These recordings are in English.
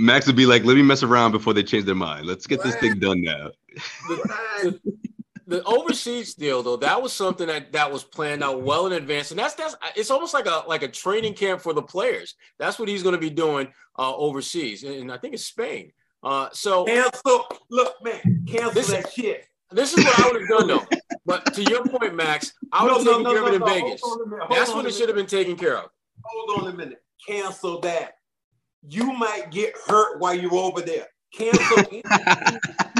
Max would be like, "Let me mess around before they change their mind. Let's get this thing done now." The, the, the overseas deal, though, that was something that that was planned out well in advance, and that's that's it's almost like a like a training camp for the players. That's what he's going to be doing uh, overseas, and I think it's Spain. Uh, so cancel. Look, man, cancel This- that shit. this is what I would have done, though. But to your point, Max, I would have No, no, taken no, care of it no, in no. Vegas. Hold on a minute. Hold That's on when it should have been taken care of. Hold on a minute. Cancel that. You might get hurt while you're over there. Cancel.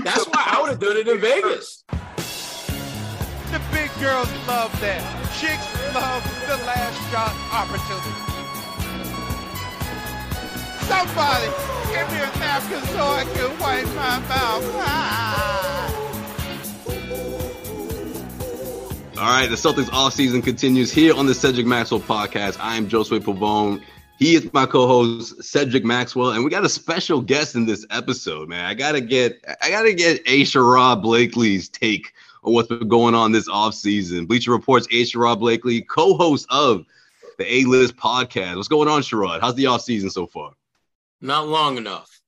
That's why I would have done it in Vegas. The big girls love that. Chicks love the last shot opportunity. Somebody give me a napkin so I can wipe my mouth. Ah. All right, the Celtics offseason continues here on the Cedric Maxwell podcast. I am Josue Pavone. He is my co-host Cedric Maxwell, and we got a special guest in this episode, man. I gotta get I gotta get A. Sherrod Blakely's take on what's been going on this offseason. Bleacher Reports A. Sherrod Blakely, co-host of the A-List podcast. What's going on, Sherrod? How's the offseason so far? Not long enough.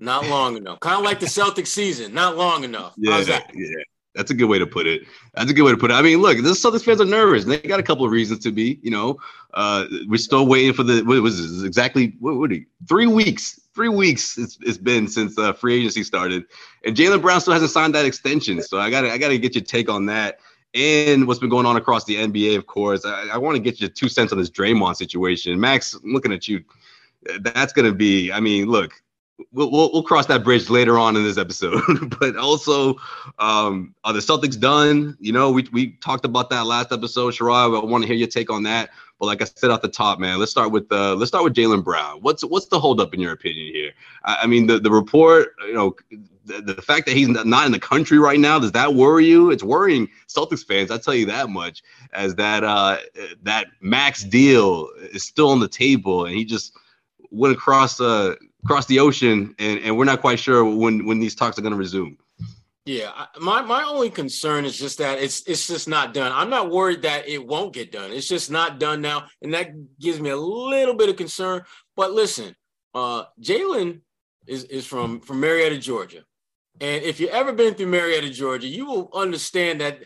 Not long enough. Kind of like the Celtic season. Not long enough. How's that? yeah. That's a good way to put it. That's a good way to put it. I mean, look, the Celtics fans are nervous. And they got a couple of reasons to be. You know, uh, we're still waiting for the what was this, exactly what, are you, three weeks? Three weeks it's, it's been since uh, free agency started, and Jaylen Brown still hasn't signed that extension. So I got to I got to get your take on that and what's been going on across the NBA. Of course, I, I want to get your two cents on this Draymond situation. Max, I'm looking at you. That's gonna be. I mean, look, we'll, we'll, we'll cross that bridge later on in this episode. but also, um, are the Celtics done? You know, we, we talked about that last episode, Sherrod. I want to hear your take on that. But like I said off the top, man, let's start with uh, let's start with Jaylen Brown. What's what's the holdup in your opinion here? I, I mean, the, the report, you know, the, the fact that he's not in the country right now, does that worry you? It's worrying Celtics fans. I tell you that much. As that uh, that max deal is still on the table, and he just went across uh across the ocean, and, and we're not quite sure when when these talks are going to resume. Yeah, my my only concern is just that it's it's just not done. I'm not worried that it won't get done. It's just not done now, and that gives me a little bit of concern. But listen, uh, Jaylen is is from from Marietta, Georgia, and if you've ever been through Marietta, Georgia, you will understand that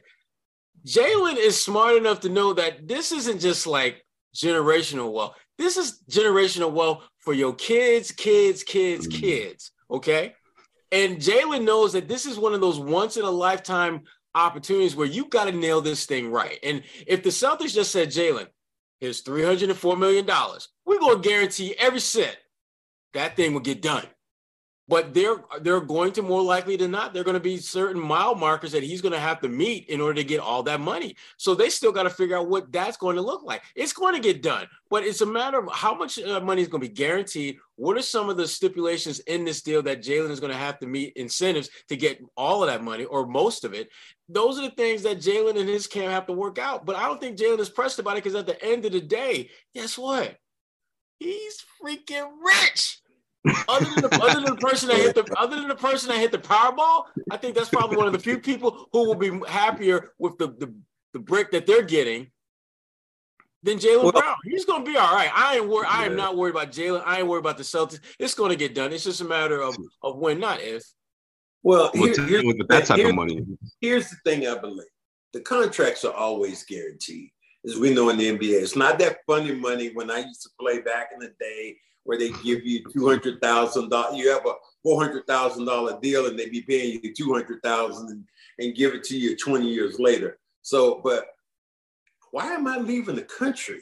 Jaylen is smart enough to know that this isn't just like generational wealth. This is generational wealth for your kids, kids, kids, Mm. kids. Okay. And Jaylen knows that this is one of those once in a lifetime opportunities where you got to nail this thing right. And if the Celtics just said, Jaylen, here's $304 million, we're going to guarantee every cent that thing will get done. But they're they're going to more likely than not, they're going to be certain mile markers that he's going to have to meet in order to get all that money. So they still got to figure out what that's going to look like. It's going to get done, but it's a matter of how much uh, money is going to be guaranteed. What are some of the stipulations in this deal that Jaylen is going to have to meet incentives to get all of that money or most of it? Those are the things that Jaylen and his camp have to work out. But I don't think Jaylen is pressed about it because at the end of the day, guess what? He's freaking rich. Other than the, other than the person that hit the other than the person that hit the Powerball, I think that's probably one of the few people who will be happier with the the, the brick that they're getting than Jaylen Well- Brown. He's going to be all right. I ain't worried. I am not worried about Jaylen. I ain't worried about the Celtics. It's going to get done. It's just a matter of of when, not if. Well, Well, here- here's, with that type Here- of money, here's the thing I believe. The contracts are always guaranteed, as we know in the NBA. It's not that funny money when I used to play back in the day where they give you two hundred thousand dollars. You have a four hundred thousand dollar deal, and they be paying you two hundred thousand and, and give it to you twenty years later. So, but why am I leaving the country?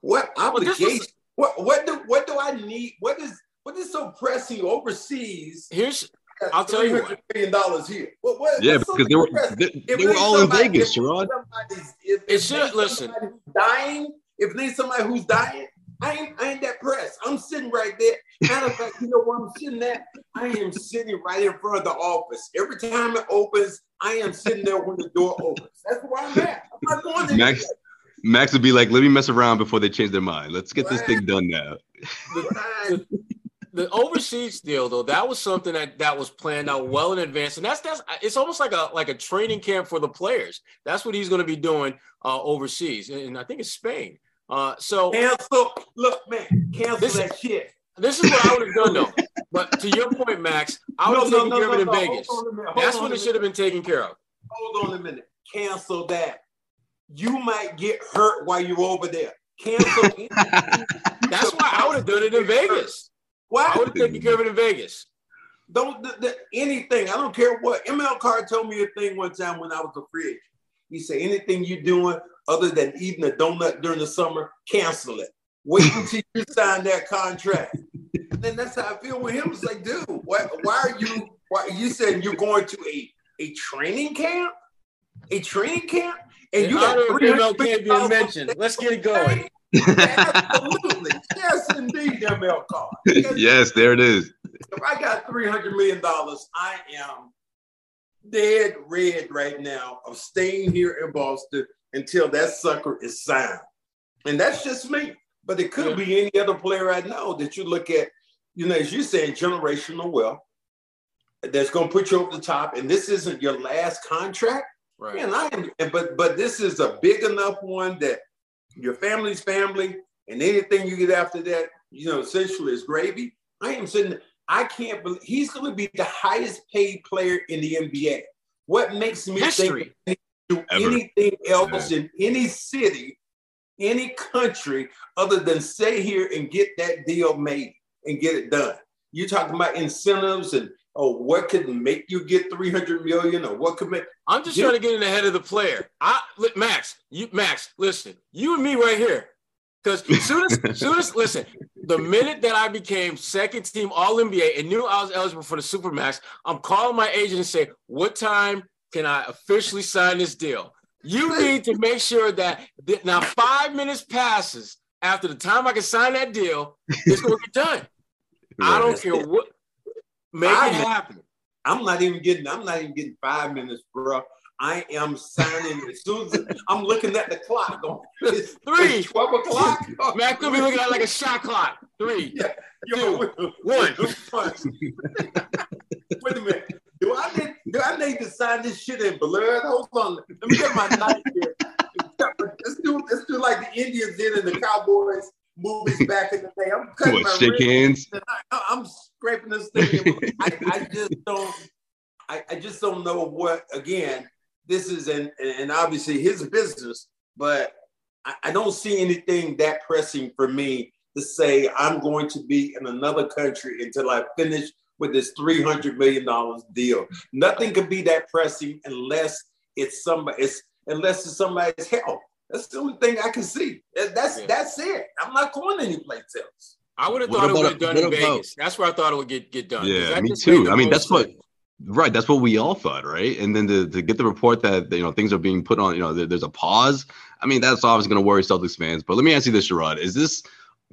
What Well, was- obligation? What what do what do I need? What is what is so pressing overseas? Here's I'll tell you what. $300 million here. What, what, yeah, what's so because they were they, they there's were all in Vegas, if Sherrod. somebody's- If, It should- listen. dying, if there's somebody who's dying, I ain't, I ain't that pressed. I'm sitting right there. Matter of fact, you know where I'm sitting at? I am sitting right in front of the office. Every time it opens, I am sitting there when the door opens. That's where I'm at. I'm not going Max, Max would be like, let me mess around before they change their mind. Let's get this thing done now. The, the, the overseas deal, though, that was something that that was planned out well in advance, and that's that's it's almost like a like a training camp for the players. That's what he's going to be doing uh, overseas, and I think it's Spain. Uh, so cancel. Look, man, cancel This- that shit. this is what I would have done, though. But to your point, Max, I would have taken care of it in Vegas. Hold on a minute. Hold That's on when it should have been taken care of. Hold on a minute. Cancel that. You might get hurt while you're over there. Cancel. That's why I would have done it in Vegas. Why? I would have taken care of it in Vegas. Don't th- th- anything. I don't care what. ML Carr told me a thing one time when I was a free agent. He said, anything you're doing other than eating a donut during the summer, cancel it. Wait until you sign that contract. And then that's how I feel with him. It's like, dude, why, why are you? Why you said you're going to a a training camp? A training camp? And In you got honor of $300 MLK being mentioned, let's get it going. Absolutely. yes, indeed, ML Carr. Yes, yes, there it is. if I got three hundred million dollars, I am dead red right now of staying here in Boston until that sucker is signed. And that's just me. But it could be any other player I know that you look at, you know, as you're saying, generational wealth that's gonna put you over the top. And this isn't your last contract. Right. Man, I am, but but this is a big enough one that your family's family, and anything you get after that, you know, essentially is gravy. I am sitting. I can't believe he's going to be the highest paid player in the NBA. What makes me History. think do Ever. anything else in any city, any country, other than stay here and get that deal made and get it done? You're talking about incentives and oh, what could make you get 300 million or what could make I'm just Yeah. trying to get in the head of the player. I Max, you Max, listen, you and me right here. Because soon as soon as listen, the minute that I became second team All NBA and knew I was eligible for the Supermax, I'm calling my agent and say, what time can I officially sign this deal? You need to make sure that that now five minutes passes after the time I can sign that deal, it's gonna get done. I don't care what make Five it minutes. happen. I'm not even getting. I'm not even getting five minutes, bro. I am signing as soon as I'm looking at the clock. Going, it's, Three. it's twelve o'clock. Man, could be looking at like a shot clock. Three. Yo, two, one. Wait a minute. Do I need? Do I need to sign this shit in blood? Hold on. Let me get my knife here. Let's do. Let's do like the Indians did in the Cowboys movies back in the day. I'm cutting What, my shake hands? I, I'm scraping this thing. I, I just don't. I, I just don't know what. Again, this is and and obviously his business, but I, I don't see anything that pressing for me to say I'm going to be in another country until I finish with this three hundred million dollars deal. Nothing can be that pressing unless it's somebody. It's unless it's somebody's health. That's the only thing I can see. That's Yeah. that's it. I'm not going anyplace else. I would have What thought it would have done in about- Vegas. That's where I thought it would get get done. 'Cause Yeah, me too. I mean, that's what- Right, that's what we all thought, right? And then to, to get the report that you know things are being put on, you know, there, there's a pause. I mean, that's obviously going to worry Celtics fans. But let me ask you this, Sherrod: Is this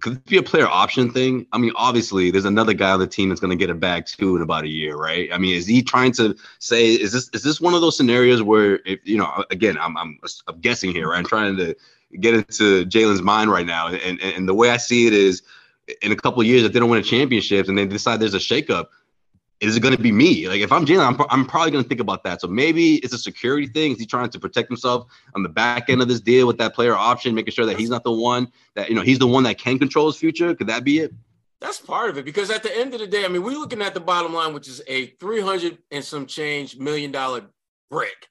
could it be a player option thing? I mean, obviously, there's another guy on the team that's going to get it back too in about a year, right? I mean, is he trying to say is this is this one of those scenarios where if you know, again, I'm I'm, I'm guessing here, right? I'm trying to get into Jaylen's mind right now, and, and and the way I see it is, in a couple years, if they don't win a championship and they decide there's a shakeup is it going to be me? Like if I'm Jaylen, I'm, I'm probably going to think about that. So maybe it's a security thing. Is he trying to protect himself on the back end of this deal with that player option, making sure that he's not the one that you know he's the one that can control his future? Could that be it? That's part of it because at the end of the day, I mean, we're looking at the bottom line, which is a 300 and some change million dollar brick.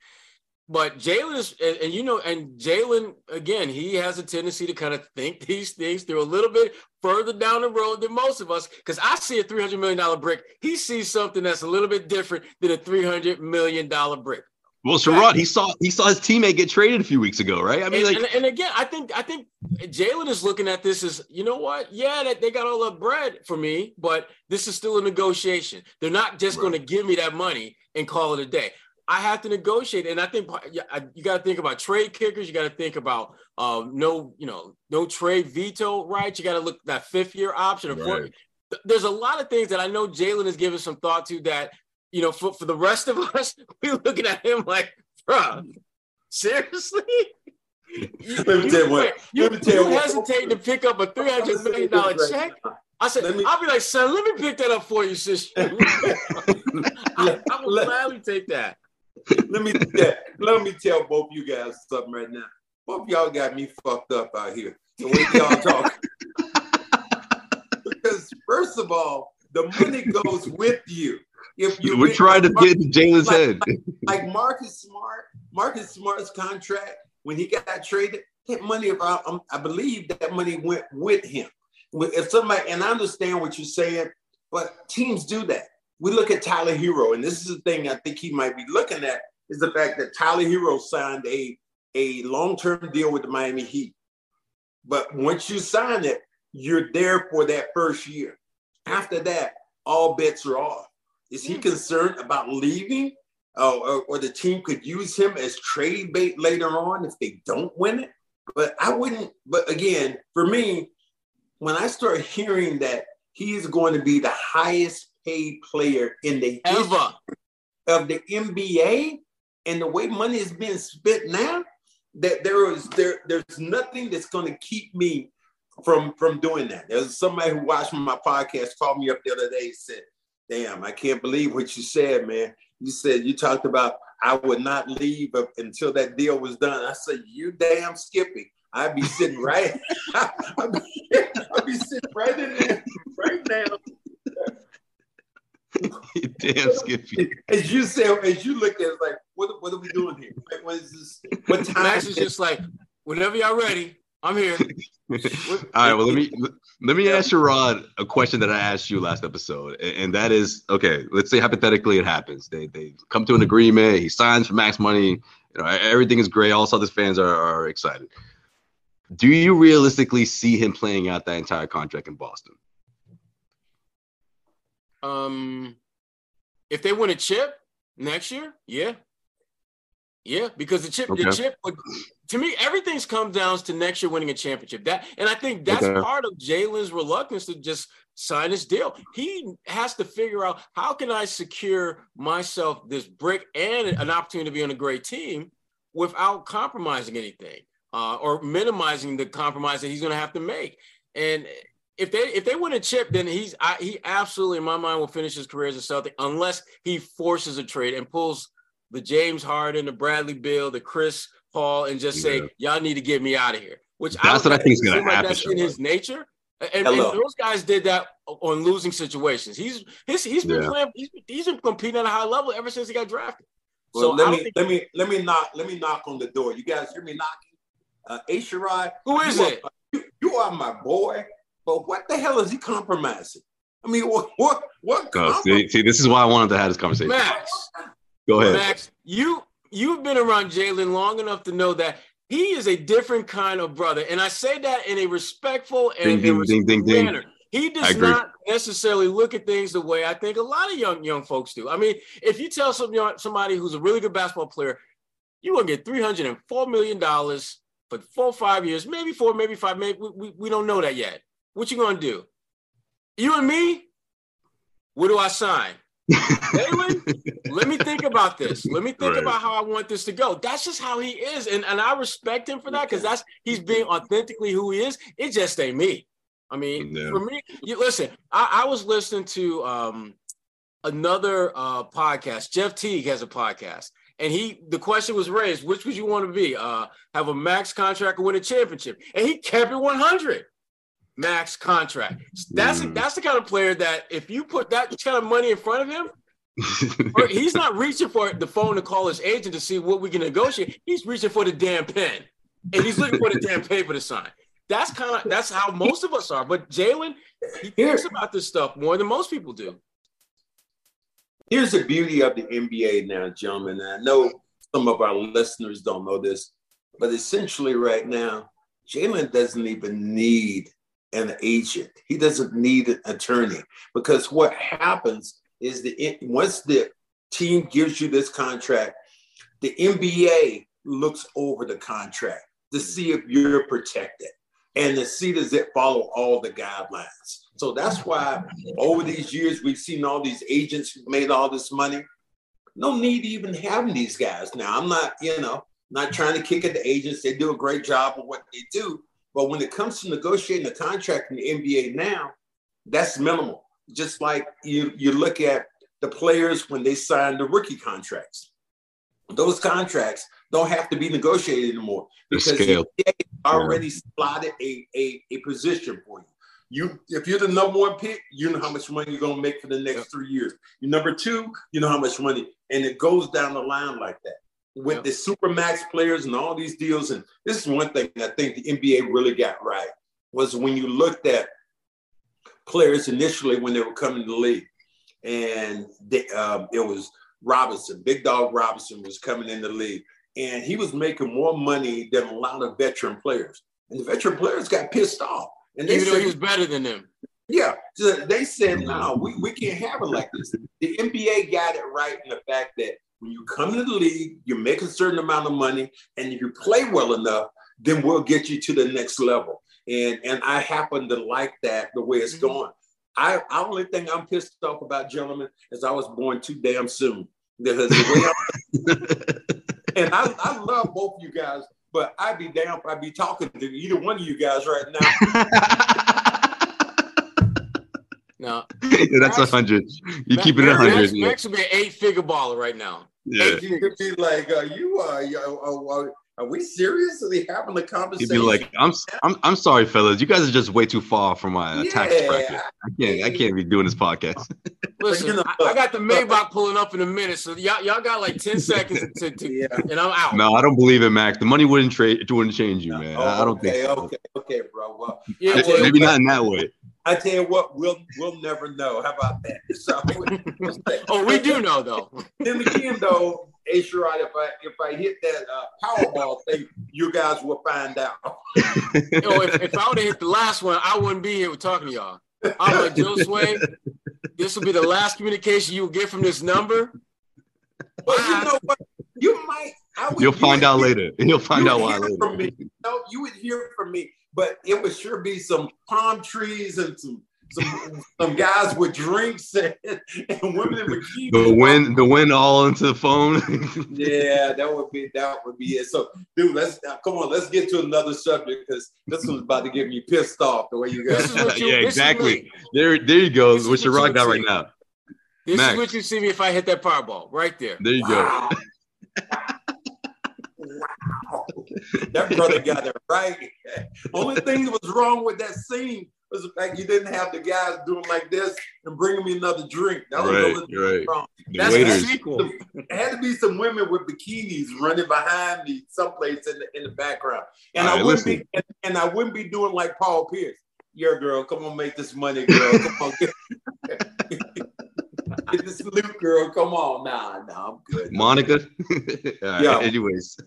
But Jaylen is, and, and you know, and Jaylen, again, he has a tendency to kind of think these things through a little bit further down the road than most of us. Because I see a $300 million brick. He sees something that's a little bit different than a $300 million brick. Well, Sherrod, he saw he saw his teammate get traded a few weeks ago, right? I mean, and, like and, and again, I think I think Jaylen is looking at this as you know what? Yeah, that they got all the bread for me, but this is still a negotiation. They're not just going to give me that money and call it a day. I have to negotiate. And I think you got to think about trade kickers. You got to think about um, no, you know, no trade veto rights. You got to look that fifth year option. Right. There's a lot of things that I know Jaylen is giving some thought to that, you know, for, for the rest of us, we're looking at him like, bro, seriously? Let me tell you what. You, let me tell you, you hesitate to pick up a three hundred million dollar check. I said, me, I'll be like, son, let me pick that up for you, sister. I, I will gladly take that. Let me yeah, let me tell both you guys something right now. Both y'all got me fucked up out here. The way y'all talk. because first of all, the money goes with you. If you we're trying to get to Jaylen's like, head. Like, like Marcus Smart, Marcus Smart's contract when he got traded, that money about um, I believe that money went with him. If somebody and I understand what you're saying, but teams do that. We look at Tyler Herro, and this is the thing I think he might be looking at is the fact that Tyler Herro signed a a long-term deal with the Miami Heat. But once you sign it, you're there for that first year. After that, all bets are off. Is he concerned about leaving? uh, or, or, the team could use him as trade bait later on if they don't win it. But I wouldn't. But again, for me, when I start hearing that he is going to be the highest paid player in the ever of the NBA, and the way money is being spent now, that there is there there's nothing that's going to keep me from from doing that. There's somebody who watched my podcast called me up the other day and said, "Damn, I can't believe what you said, man." you said you talked about I would not leave until that deal was done. I said, you damn Skippy. I'd be sitting right. I'd, be, I'd be sitting right in there right now. damn Skippy. As you said, as you look at it, like, what, what are we doing here? Like, what is this? What time? Max is just like, whenever y'all ready, I'm here. All right. Well, let me let me ask Sherrod a question that I asked you last episode, and that is, okay. Let's say hypothetically it happens. They they come to an agreement. He signs for max money. You know, everything is great. All Celtics fans are, are excited. Do you realistically see him playing out that entire contract in Boston? Um, if they win a chip next year, yeah, yeah, because the chip, okay. the chip, to me, everything's come down to next year winning a championship. That, and I think that's okay. part of Jaylen's reluctance to just sign this deal. He has to figure out how can I secure myself this brick and an opportunity to be on a great team without compromising anything uh, or minimizing the compromise that he's going to have to make. And if they if they win a chip, then he's I, he absolutely in my mind will finish his career as a Celtic unless he forces a trade and pulls the James Harden, the Bradley Beal, the Chris Paul, and just say, y'all need to get me out of here. Which that's I what I think is going to happen. Like that's in his nature. And, and, those guys did that on losing situations. He's he's he's been yeah. playing. He's, he's been competing at a high level ever since he got drafted. Well, so let me let me let me knock let me knock on the door. You guys hear me knocking? Uh, A. Sherrod, who is you it? Are, you, you, are my boy, but what the hell is he compromising? I mean, what what what? Oh, see, see, this is why I wanted to have this conversation. Max, go ahead. Max, you you've been around Jaylen long enough to know that he is a different kind of brother. And I say that in a respectful and ding, ding, ding, ding, manner. He does not necessarily look at things the way I think a lot of young young folks do. I mean, if you tell some young, somebody who's a really good basketball player, you're gonna get three hundred and four million dollars for four five years, maybe four, maybe five, maybe we, we, we don't know that yet. What you gonna do? You and me? What do I sign? let me think about this. Let me think right. about how I want this to go. That's just how he is. And, and I respect him for that because that's he's being authentically who he is. It just ain't me. I mean, for me, you listen, I, I was listening to um, another uh, podcast. Jeff Teague has a podcast. And he the question was raised, which would you want to be? Uh, have a max contract or win a championship? And he kept it 100 max contract. That's mm. that's the kind of player that if you put that kind of money in front of him, he's not reaching for the phone to call his agent to see what we can negotiate. He's reaching for the damn pen, and he's looking for the damn paper to sign. That's kind of that's how most of us are. But Jaylen, he thinks about this stuff more than most people do. Here's the beauty of the NBA now, gentlemen. I know some of our listeners don't know this, but essentially, right now, Jaylen doesn't even need an agent. He doesn't need an attorney because what happens is that once the team gives you this contract, the NBA looks over the contract to mm. see if you're protected and to see does it follow all the guidelines. So that's why over these years we've seen all these agents who made all this money. No need even having these guys. Now I'm not, you know, not trying to kick at the agents. They do a great job of what they do. But when it comes to negotiating a contract in the NBA now, that's minimal. Just like you, you look at the players when they sign the rookie contracts. Those contracts don't have to be negotiated anymore because the NBA already yeah. slotted a, a, a position for you. You, if you're the number one pick, you know how much money you're gonna make for the next three years. You're number two, you know how much money, and it goes down the line like that with yep. the supermax players and all these deals. And this is one thing I think the NBA really got right was when you looked at players initially when they were coming to the league, and they, um, it was Robinson, Big Dog Robinson was coming in the league, and he was making more money than a lot of veteran players. And the veteran players got pissed off. And they Even said, he was better than them. Yeah. So they said, no, we, we can't have it like this. The NBA got it right in the fact that when you come to the league, you make a certain amount of money, and if you play well enough, then we'll get you to the next level. And and I happen to like that the way it's mm-hmm. going. I, I only thing I'm pissed off about, gentlemen, is I was born too damn soon. Because the way and I, I love both of you guys, but I'd be damn if I'd be talking to either one of you guys right now. no, yeah, that's a hundred. You keep it a hundred. Max, Max would be an eight-figure baller right now. Yeah. You could be like, uh, you are, uh, uh, uh, are we seriously having a conversation? He'd be like, I'm, I'm, I'm sorry, fellas. You guys are just way too far from my yeah. tax bracket. I can't, I can't be doing this podcast. Listen, I, I, got the Maybach pulling up in a minute, so y'all, y'all got like ten seconds to, to yeah. and I'm out. No, I don't believe it, Max. The money wouldn't trade, it wouldn't change you, man. Oh, I don't okay, think. So. Okay, okay, bro. Well, yeah, maybe not in that way. I tell you what, we'll we'll never know. How about that? So, oh, we do know though. then again, though, A. Sherrod, if I if I hit that uh, Powerball thing, you guys will find out. you know, if, if I would have hit the last one, I wouldn't be here talking to y'all. I'm like Josue. This will be the last communication you will get from this number. But you know what? You might. Would, You'll find you out hear, later. You'll find you out why later. From me. No, you would hear from me, but it would sure be some palm trees and some some, some guys with drinks and, and women with bikinis. The wind, the wind all into the phone. yeah, that would be that would be it. So, dude, let's come on, let's get to another subject because this one's about to get me pissed off the way you guys. You, yeah, exactly. There, there you go. What's your rock out right now? This Max. is what you see me if I hit that Powerball right there. There you wow. go. Wow. That brother got it right. Only thing that was wrong with that scene was the fact you didn't have the guys doing like this and bringing me another drink. That was right, right. wrong. That's the sequel. It had to be some women with bikinis running behind me someplace in the in the background. And I wouldn't be and, and, I wouldn't be doing like Paul Pierce. Your girl, come on, make this money, girl. Come on, this loot, girl. Come on, nah, nah, I'm good. Monica. yeah. Anyways.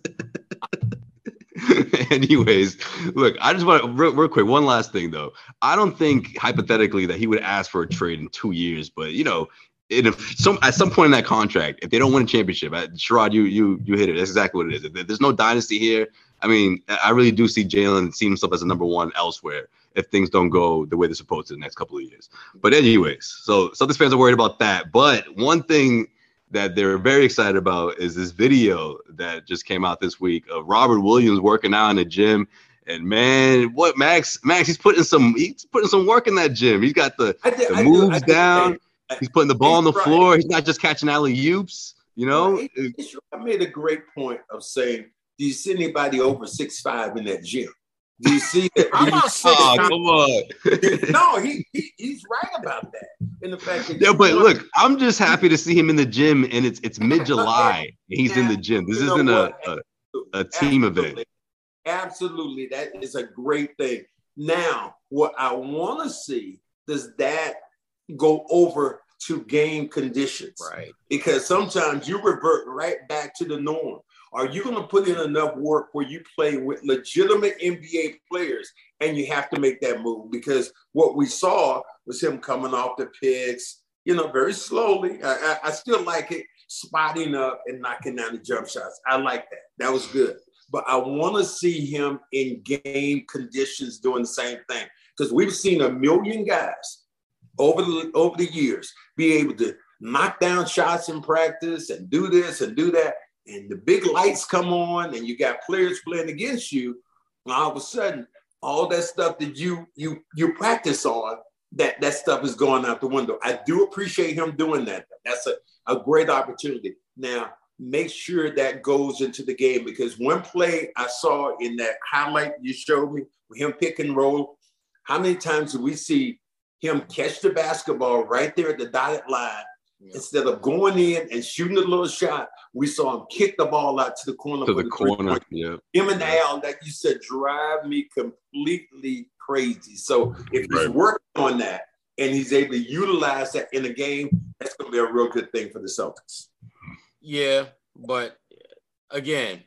Anyways, look, I just want to real, real, quick. One last thing, though. I don't think hypothetically that he would ask for a trade in two years, but you know, in some at some point in that contract, if they don't win a championship, I, Sherrod, you you you hit it. That's exactly what it is. If there's no dynasty here, I mean, I really do see Jaylen see himself as a number one elsewhere if things don't go the way they're supposed to in the next couple of years. But anyways, so Celtics fans are worried about that. But one thing that they're very excited about is this video that just came out this week of Robert Williams working out in the gym. And man, what Max? Max, he's putting some he's putting some work in that gym. He's got the, did, the moves down. Uh, he's putting the ball on the right. floor. He's not just catching alley oops. You know, I made a great point of saying, do you see anybody over six five in that gym? Do you see that? I'm not saying. Oh, come on. no, he, he he's right about that. In the fact that yeah, but look, I'm just happy to see him in the gym, and it's it's mid July. he's in the gym. This isn't a, a, a team Absolutely. event. Absolutely, that is a great thing. Now, what I want to see does that go over to game conditions, right? Because sometimes you revert right back to the norm. Are you going to put in enough work where you play with legitimate NBA players and you have to make that move? Because what we saw was him coming off the picks, you know, very slowly. I, I, I still like it, spotting up and knocking down the jump shots. I like that. That was good. But I want to see him in game conditions doing the same thing because we've seen a million guys over the over the years be able to knock down shots in practice and do this and do that. And the big lights come on, and you got players playing against you. All of a sudden, all that stuff that you you you practice on, that that stuff is going out the window. I do appreciate him doing that. That's a, a great opportunity. Now, make sure that goes into the game because one play I saw in that highlight you showed me with him pick and roll, how many times do we see him catch the basketball right there at the dotted line yeah. Instead of going in and shooting a little shot, we saw him kick the ball out to the corner. To the, the corner, yeah. Him and Al, like you said, drive me completely crazy. So if right. he's working on that and he's able to utilize that in a game, that's going to be a real good thing for the Celtics. Yeah, but again,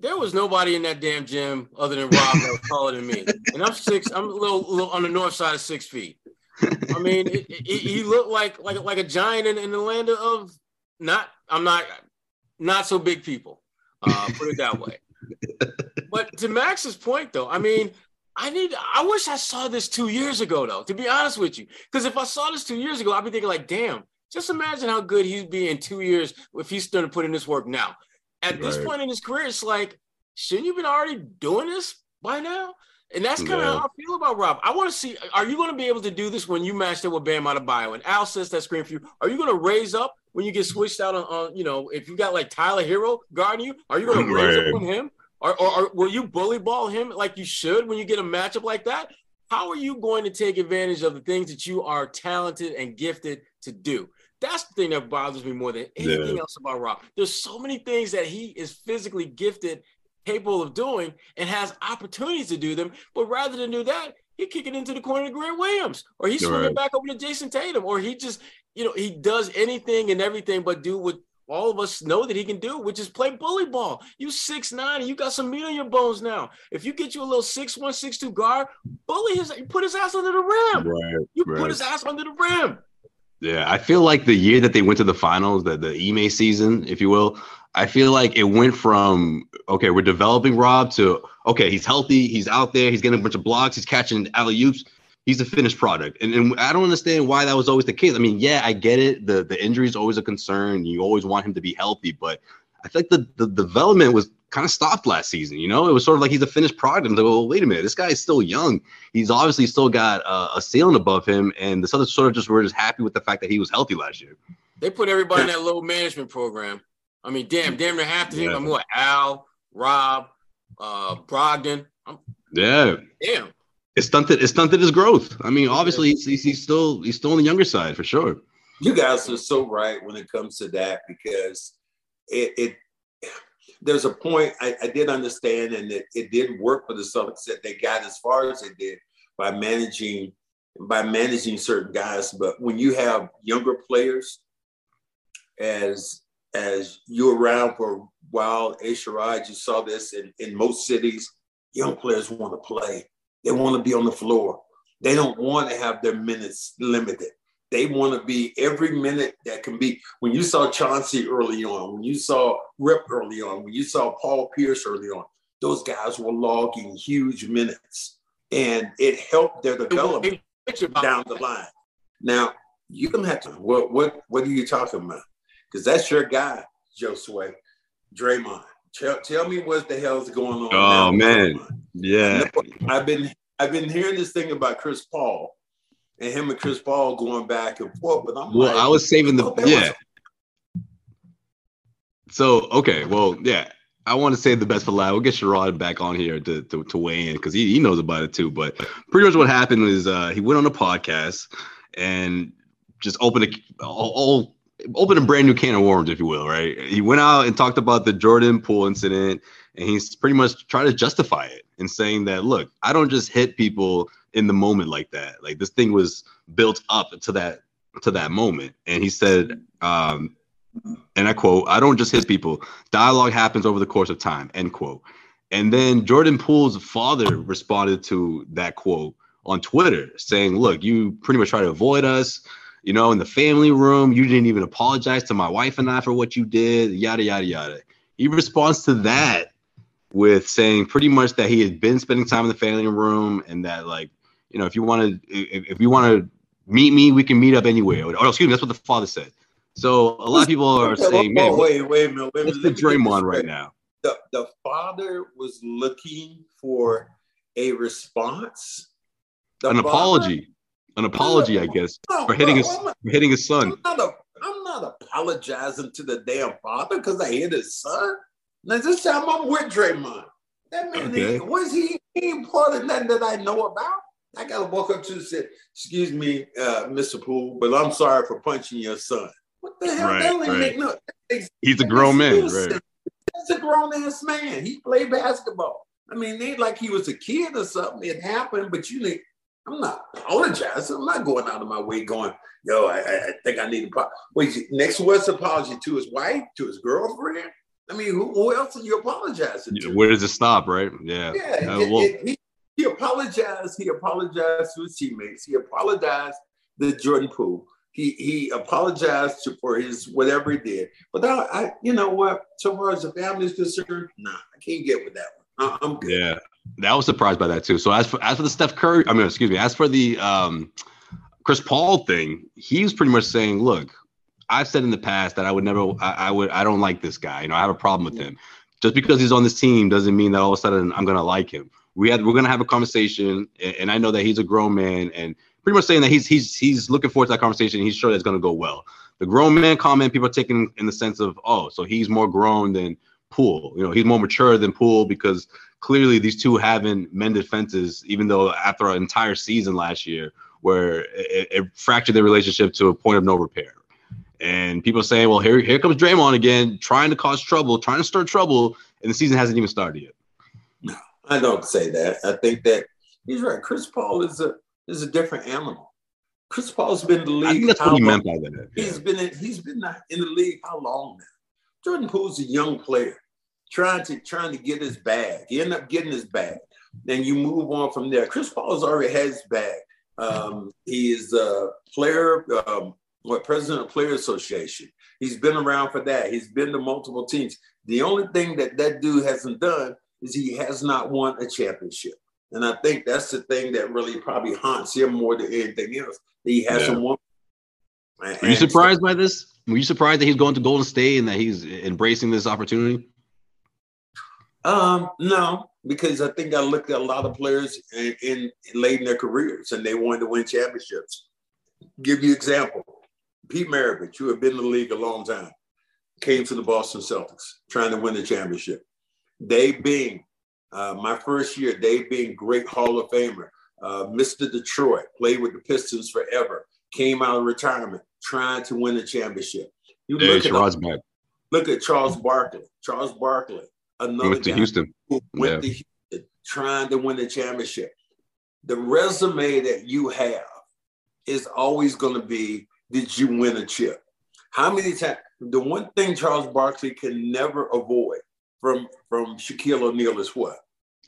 there was nobody in that damn gym other than Rob that was taller than me, and I'm six. I'm a little, little on the north side of six feet. I mean, it, it, he looked like like like a giant in, in the land of not. I'm not not so big people. Uh, put it that way. but to Max's point, though, I mean, I need. I wish I saw this two years ago, though. To be honest with you, because if I saw this two years ago, I'd be thinking like, damn. Just imagine how good he'd be in two years if he's starting to put in this work now. At right. this point in his career, it's like, shouldn't you been already doing this by now? And that's kind of yeah. how I feel about Rob. I want to see, are you going to be able to do this when you match it with Bam Adebayo? And Al says that screen for you. Are you going to raise up when you get switched out on, on, you know, if you got like Tyler Herro guarding you, are you going to raise right. up on him? Or, or, or will you bully ball him like you should when you get a matchup like that? How are you going to take advantage of the things that you are talented and gifted to do? That's the thing that bothers me more than anything yeah. else about Rob. There's so many things that he is physically gifted capable of doing and has opportunities to do them. But rather than do that, he kick it into the corner to Grant Williams, or he swing right. it back over to Jayson Tatum, or he just, you know, he does anything and everything but do what all of us know that he can do, which is play bully ball. You six nine and you got some meat on your bones now. If you get you a little six one, six two guard, bully his put his ass under the rim. Right, you right. put his ass under the rim. Yeah, I feel like the year that they went to the finals, the the Ime season, if you will, I feel like it went from okay, we're developing Rob to okay, he's healthy, he's out there, he's getting a bunch of blocks, he's catching alley oops, he's a finished product. And, and I don't understand why that was always the case. I mean, yeah, I get it. The the injury is always a concern. You always want him to be healthy, but I think like the, the development was kind of stopped last season. You know, it was sort of like he's a finished product. And like, well, wait a minute, this guy is still young. He's obviously still got uh, a ceiling above him. And the Celtics sort of just were just happy with the fact that he was healthy last year. They put everybody in that load management program. I mean, damn, damn near half the team. I'm more Al, Rob, uh, Brogdon. I'm, yeah. Damn. It stunted. It stunted his growth. I mean, obviously, he's, he's still he's still on the younger side for sure. You guys are so right when it comes to that because it, it there's a point I, I, did understand, and it, it did work for the Celtics that they got as far as it did by managing by managing certain guys. But when you have younger players as as you around for a while, A. Sherrod, you saw this in, in most cities. Young players want to play. They want to be on the floor. They don't want to have their minutes limited. They want to be every minute that can be. When you saw Chauncey early on, when you saw Rip early on, when you saw Paul Pierce early on, those guys were logging huge minutes. And it helped their development down the line. Now, you can have to, what, what, what are you talking about? because that's your guy, Josue, Draymond. Tell, tell me what the hell's going on. Oh man, yeah. I've been I've been hearing this thing about Chris Paul and him and Chris Paul going back and forth, but I'm well. Like, I was saving the yeah. So okay, well yeah. I want to save the best for last. We'll get Sherrod back on here to, to, to weigh in because he, he knows about it too. But pretty much what happened is uh, he went on a podcast and just opened a, all, all opened a brand new can of worms, if you will, right? He went out and talked about the Jordan Poole incident, and he's pretty much trying to justify it and saying that, look, I don't just hit people in the moment like that. Like this thing was built up to that to that moment. And he said, um, and I quote, I don't just hit people. Dialogue happens over the course of time, end quote. And then Jordan Poole's father responded to that quote on Twitter saying, look, you pretty much try to avoid us You know, in the family room, you didn't even apologize to my wife and I for what you did. Yada yada yada. He responds to that with saying pretty much that he had been spending time in the family room and that like you know if you want to if, you want to meet me we can meet up anywhere or, oh, excuse me that's what the father said so a lot of people are saying man wait wait a minute wait a minute the Draymond right now the, the father was looking for a response the an father? apology an apology i guess no, for hitting his for hitting his son I'm not, a, I'm not apologizing to the damn father because i hit his son now this time I'm with Draymond. That man, okay. he, was he, he ain't part of nothing that I know about. I gotta walk up to and say, "Excuse me, uh, Mr. Poole, but I'm sorry for punching your son." What the hell? Right, that right. no, He's a grown man, right? That's a grown ass man. He played basketball. I mean, they like he was a kid or something. It happened, but you need. I'm not apologizing. I'm not going out of my way going, yo, I, I think I need to. Wait, next what's apology to his wife, to his girlfriend? I mean, who, who else are you apologizing to? Where does it stop, right? Yeah. Yeah. Uh, it, well, it, he, he apologized. He apologized to his teammates. He apologized to Jordan Poole. He he apologized to, for his whatever he did. But I, I, you know what? So far as the family is concerned, nah, I can't get with that one. I'm good. Yeah, I was surprised by that too. So as for as for the Steph Curry, I mean, excuse me, as for the um, Chris Paul thing, he was pretty much saying, look, I've said in the past that I would never, I, I, would, I don't like this guy. You know, I have a problem with him. Just because he's on this team doesn't mean that all of a sudden I'm gonna like him. We had, we're gonna have a conversation, and, and I know that he's a grown man, and pretty much saying that he's he's he's looking forward to that conversation. He's sure that's gonna go well. The grown man comment people are taking in the sense of, oh, so he's more grown than Poole. You know, he's more mature than Poole because clearly these two haven't mended fences, even though after an entire season last year where it, it fractured their relationship to a point of no repair. And people saying, well, here, here comes Draymond again, trying to cause trouble, trying to start trouble, and the season hasn't even started yet. No, I don't say that. I think that he's right. Chris Paul is a is a different animal. Chris Paul's been in the league. I think that's what he meant by that. Yeah. He's been in, he's been in the league how long now? Jordan Poole's a young player trying to trying to get his bag. He ended up getting his bag. Then you move on from there. Chris Paul's already has his bag. Um, he is a player, um, what president of Player Association. He's been around for that. He's been to multiple teams. The only thing that that dude hasn't done is he has not won a championship. And I think that's the thing that really probably haunts him more than anything else. He hasn't yeah. won. Were you surprised by this? Were you surprised that he's going to Golden State and that he's embracing this opportunity? Um, no, because I think I looked at a lot of players in, in, late in their careers and they wanted to win championships. Give you example. Pete Maravich, who had been in the league a long time, came to the Boston Celtics trying to win the championship. Dave Bing, uh, my first year, Dave Bing, great Hall of Famer, uh, Mr. Detroit, played with the Pistons forever, came out of retirement trying to win the championship. You look, at, look at Charles Barkley. Charles Barkley, another went to Houston. Who went yeah. to Houston trying to win the championship. The resume that you have is always going to be did you win a chip? How many times? The one thing Charles Barkley can never avoid from from Shaquille O'Neal is what?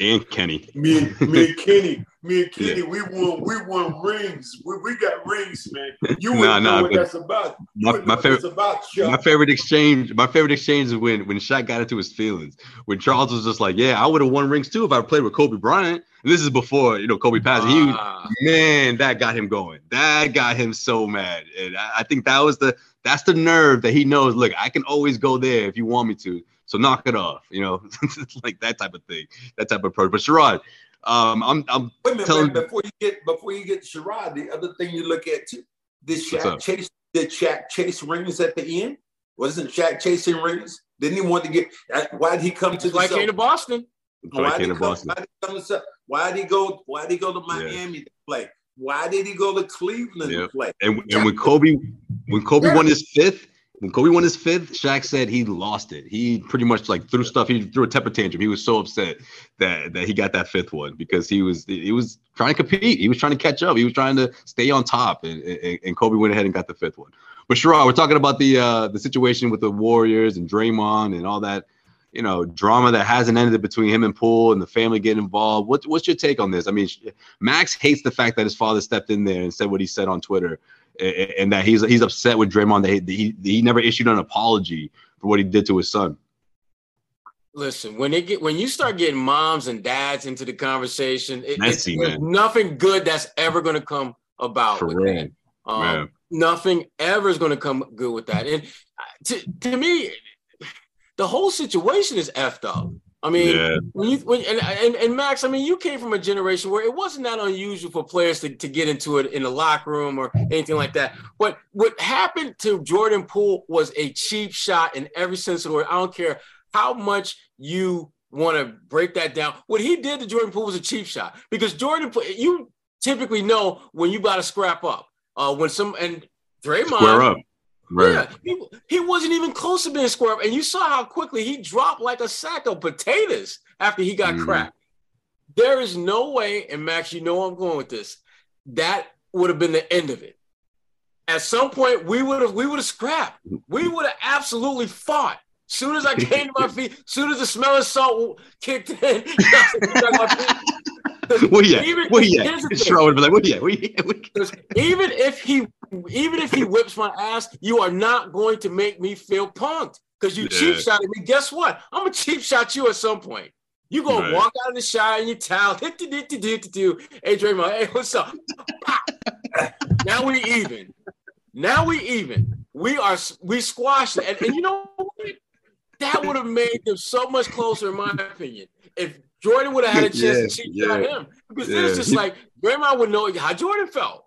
And Kenny. Me, me and Kenny, me and Kenny, yeah. we won, we won rings. We, we got rings, man. You nah, nah, know what that's about. my, my favorite, about, my favorite exchange, my favorite exchange is when when Shaq got into his feelings. When Charles was just like, "Yeah, I would have won rings too if I played with Kobe Bryant." And this is before you know Kobe passed. He, ah. man, that got him going. That got him so mad, and I, I think that was the that's the nerve that he knows. Look, I can always go there if you want me to. So knock it off, you know, like that type of thing, that type of approach. But Sherrod, um, I'm, I'm wait a minute, telling- wait, before you get before you get Sherrod, the other thing you look at too, did Shaq chase did Shaq chase rings at the end? Wasn't Shaq chasing rings? Didn't he want to get? Uh, why did he come to? Why came to Boston? Why did, he come, Boston. why did he come? Why did he go? Why did he go to Miami yeah. to play? Why did he go to Cleveland yeah. to play? And, and when Kobe, when Kobe yeah. won his fifth, when Kobe won his fifth, Shaq said he lost it. He pretty much like threw stuff. He threw a temper tantrum. He was so upset that that he got that fifth one because he was he was trying to compete. He was trying to catch up. He was trying to stay on top. And, and, and Kobe went ahead and got the fifth one. But sure, we're talking about the uh, the situation with the Warriors and Draymond and all that, you know, drama that hasn't ended between him and Poole and the family getting involved. What, what's your take on this? I mean, Max hates the fact that his father stepped in there and said what he said on Twitter and, that he's he's upset with Draymond that he, he he never issued an apology for what he did to his son. Listen, when they get when you start getting moms and dads into the conversation, it, Messy, it's, man. nothing good that's ever going to come about. For with real. that. Um, nothing ever is going to come good with that. And uh, to, to me, the whole situation is effed up. I mean, Yeah. when you when and, and and Max, I mean, you came from a generation where it wasn't that unusual for players to, to get into it in the locker room or anything like that. But what happened to Jordan Poole was a cheap shot in every sense of the word. I don't care how much you want to break that down. What he did to Jordan Poole was a cheap shot because Jordan, Poole- you typically know when you got to scrap up. Uh, when some and Draymond. Right. yeah, he, he wasn't even close to being square up. And you saw how quickly he dropped like a sack of potatoes after he got Mhm. cracked. There is no way, and Max, you know I'm going with this. That would have been the end of it. At some point, we would have we would have scrapped. We would have absolutely fought. Soon as I came to my feet, soon as the smell of salt kicked in, Where he at? Even- Where he at? here's the thing. Sherrod would be like, where he at? Where he at? Where he at? Because even if he even if he whips my ass, you are not going to make me feel punked. Because you cheap Yeah. shot me. Guess what? I'm gonna cheap shot you at some point. You gonna Right. walk out of the shower in your towel, hit the do do do do. Hey Draymond, hey, what's up? Now we even. Now we even. We are we squashed it. And, and you know what? That would have made them so much closer, in my opinion. If Jordan would have had a chance Yeah, to cheat shot yeah. him. Because then it's just like Draymond would know how Jordan felt.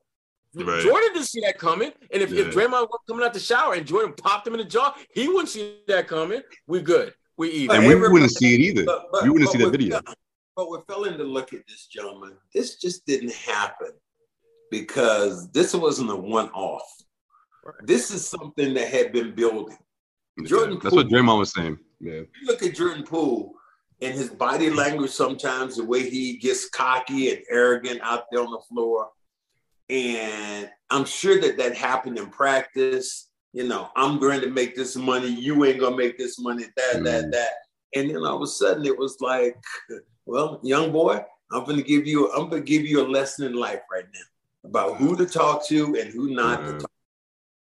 Right. Jordan didn't see that coming. And if, if Draymond was coming out the shower and Jordan popped him in the jaw, he wouldn't see that coming. We good. We even. And we wouldn't see it either. But, but, You wouldn't see that video. failing- But we're failing to look at this, gentlemen. This just didn't happen because this wasn't a one-off. This is something that had been building. Jordan That's what Poole- Draymond was saying. Yeah. You look at Jordan Poole and his body language sometimes, the way he gets cocky and arrogant out there on the floor. And I'm sure that that happened in practice. You know, I'm going to make this money. You ain't going to make this money, that, that, Mhm. that. And then all of a sudden it was like, well, young boy, I'm going to give you, I'm going to give you a lesson in life right now about who to talk to and who not to Mhm. talk.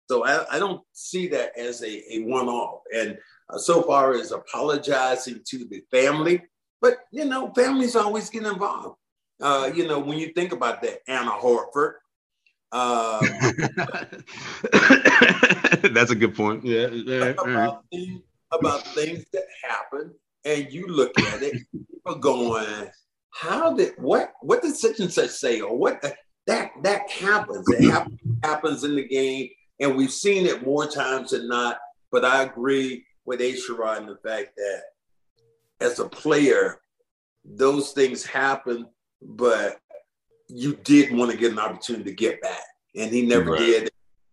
So I, I don't see that as a, a one-off. And uh, so far as apologizing to the family, but you know, families always get involved. Uh, you know, when you think about that, Anna Horford, um, That's a good point. Yeah. yeah, yeah. about, things, about things that happen, and you look at it, people going, "How did what? What did such and such say?" Or what that that happens. It happens, happens in the game, and we've seen it more times than not. But I agree with A. Sherrod in the fact that as a player, those things happen, but you did want to get an opportunity to get back, and he never Right. did.